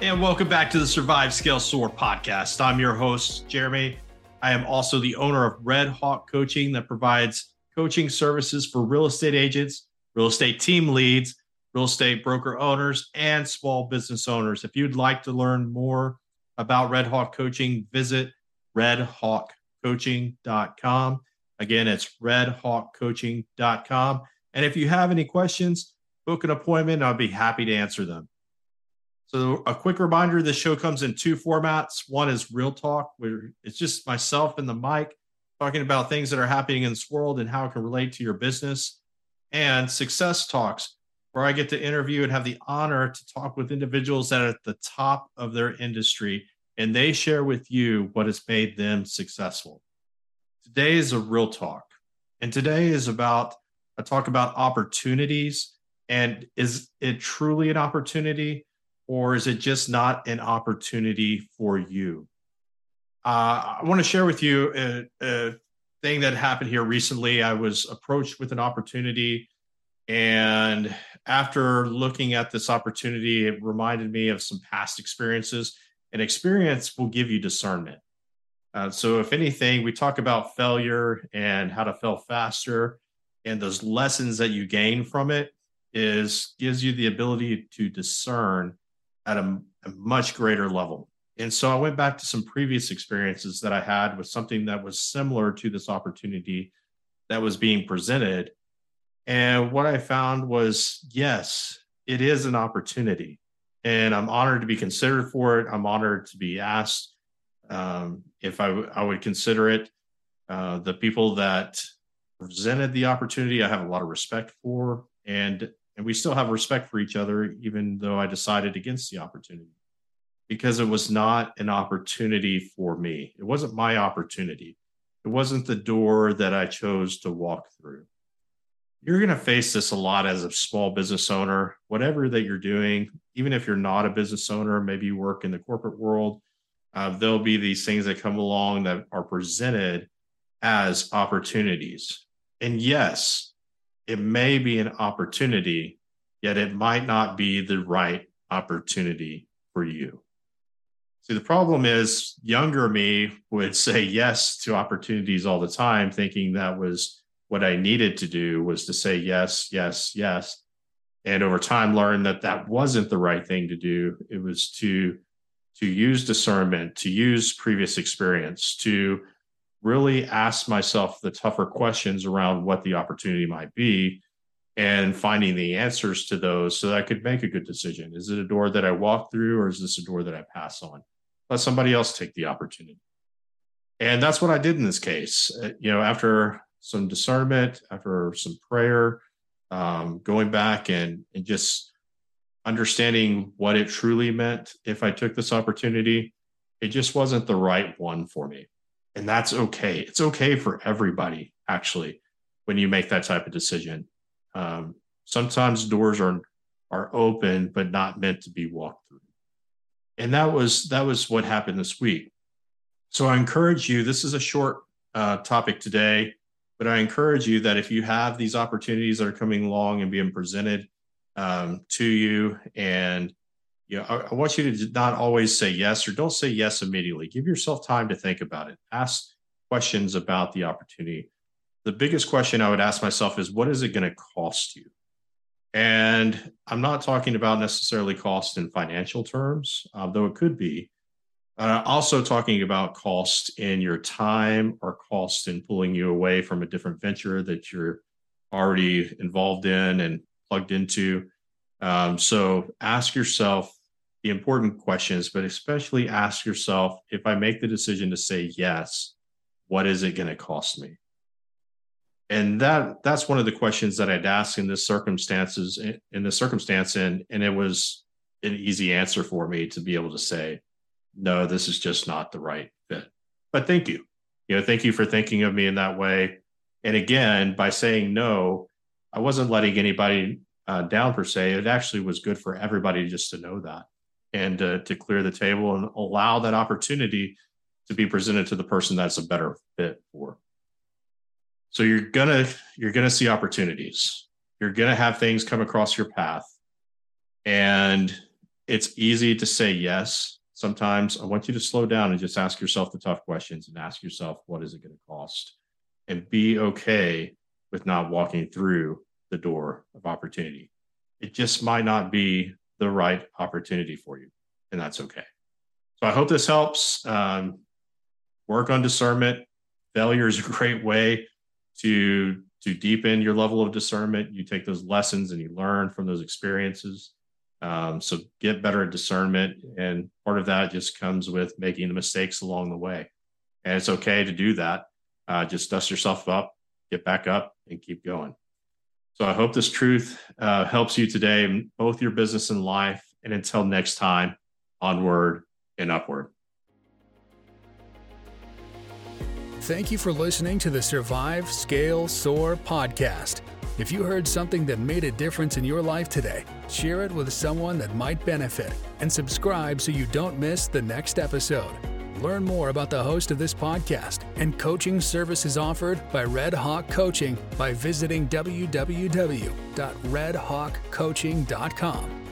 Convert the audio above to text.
And welcome back to the Survive Scale Soar podcast. I'm your host, Jeremy. I am also the owner of Red Hawk Coaching that provides coaching services for real estate agents, real estate team leads, real estate broker owners, and small business owners. If you'd like to learn more about Red Hawk Coaching, visit redhawkcoaching.com. Again, it's redhawkcoaching.com. And if you have any questions, book an appointment. I'll be happy to answer them. So, a quick reminder this show comes in two formats. One is Real Talk, where it's just myself and the mic talking about things that are happening in this world and how it can relate to your business, and Success Talks, where I get to interview and have the honor to talk with individuals that are at the top of their industry and they share with you what has made them successful. Today is a real talk, and today is about a talk about opportunities. And is it truly an opportunity? Or is it just not an opportunity for you? Uh, I want to share with you a, a, thing that happened here recently. I was approached with an opportunity, and after looking at this opportunity, it reminded me of some past experiences. And experience will give you discernment. Uh, so, if anything, we talk about failure and how to fail faster, and those lessons that you gain from it is gives you the ability to discern at a, a much greater level. And so I went back to some previous experiences that I had with something that was similar to this opportunity that was being presented. And what I found was yes, it is an opportunity. And I'm honored to be considered for it. I'm honored to be asked um, if I, w- I would consider it. Uh, the people that presented the opportunity, I have a lot of respect for. And and we still have respect for each other, even though I decided against the opportunity because it was not an opportunity for me. It wasn't my opportunity. It wasn't the door that I chose to walk through. You're going to face this a lot as a small business owner, whatever that you're doing, even if you're not a business owner, maybe you work in the corporate world, uh, there'll be these things that come along that are presented as opportunities. And yes, it may be an opportunity, yet it might not be the right opportunity for you. See, the problem is younger me would say yes to opportunities all the time, thinking that was what I needed to do was to say yes, yes, yes. And over time learned that that wasn't the right thing to do. It was to to use discernment, to use previous experience, to really ask myself the tougher questions around what the opportunity might be and finding the answers to those so that I could make a good decision. Is it a door that I walk through or is this a door that I pass on? Let somebody else take the opportunity. And that's what I did in this case. Uh, you know, after some discernment, after some prayer, um, going back and, and just understanding what it truly meant if I took this opportunity, it just wasn't the right one for me and that's okay. It's okay for everybody, actually, when you make that type of decision. Um, sometimes doors are are open but not meant to be walked through, and that was that was what happened this week. So I encourage you. This is a short uh, topic today, but I encourage you that if you have these opportunities that are coming along and being presented um, to you, and you know, I, I, want you to not always say yes or don't say yes immediately. Give yourself time to think about it. Ask questions about the opportunity. The biggest question I would ask myself is what is it going to cost you? And I'm not talking about necessarily cost in financial terms, uh, though it could be. Uh, also talking about cost in your time or cost in pulling you away from a different venture that you're already involved in and plugged into. Um, so ask yourself the important questions, but especially ask yourself if I make the decision to say yes, what is it going to cost me? And that that's one of the questions that I'd ask in this circumstances in this circumstance, and and it was an easy answer for me to be able to say, no, this is just not the right fit. But thank you. You know, thank you for thinking of me in that way. And again, by saying no, I wasn't letting anybody uh, down per se. It actually was good for everybody just to know that and uh, to clear the table and allow that opportunity to be presented to the person that's a better fit for. So you're gonna you're gonna see opportunities. You're gonna have things come across your path, and it's easy to say yes. Sometimes I want you to slow down and just ask yourself the tough questions and ask yourself what is it going to cost, and be okay with not walking through the door of opportunity. It just might not be the right opportunity for you, and that's okay. So I hope this helps. Um, work on discernment. Failure is a great way to to deepen your level of discernment. You take those lessons and you learn from those experiences. Um, so get better at discernment, and part of that just comes with making the mistakes along the way. And it's okay to do that. Uh, just dust yourself up, get back up, and keep going. So I hope this truth uh, helps you today, both your business and life. And until next time, onward and upward. Thank you for listening to the Survive, Scale, Soar podcast. If you heard something that made a difference in your life today, share it with someone that might benefit and subscribe so you don't miss the next episode. Learn more about the host of this podcast and coaching services offered by Red Hawk Coaching by visiting www.redhawkcoaching.com.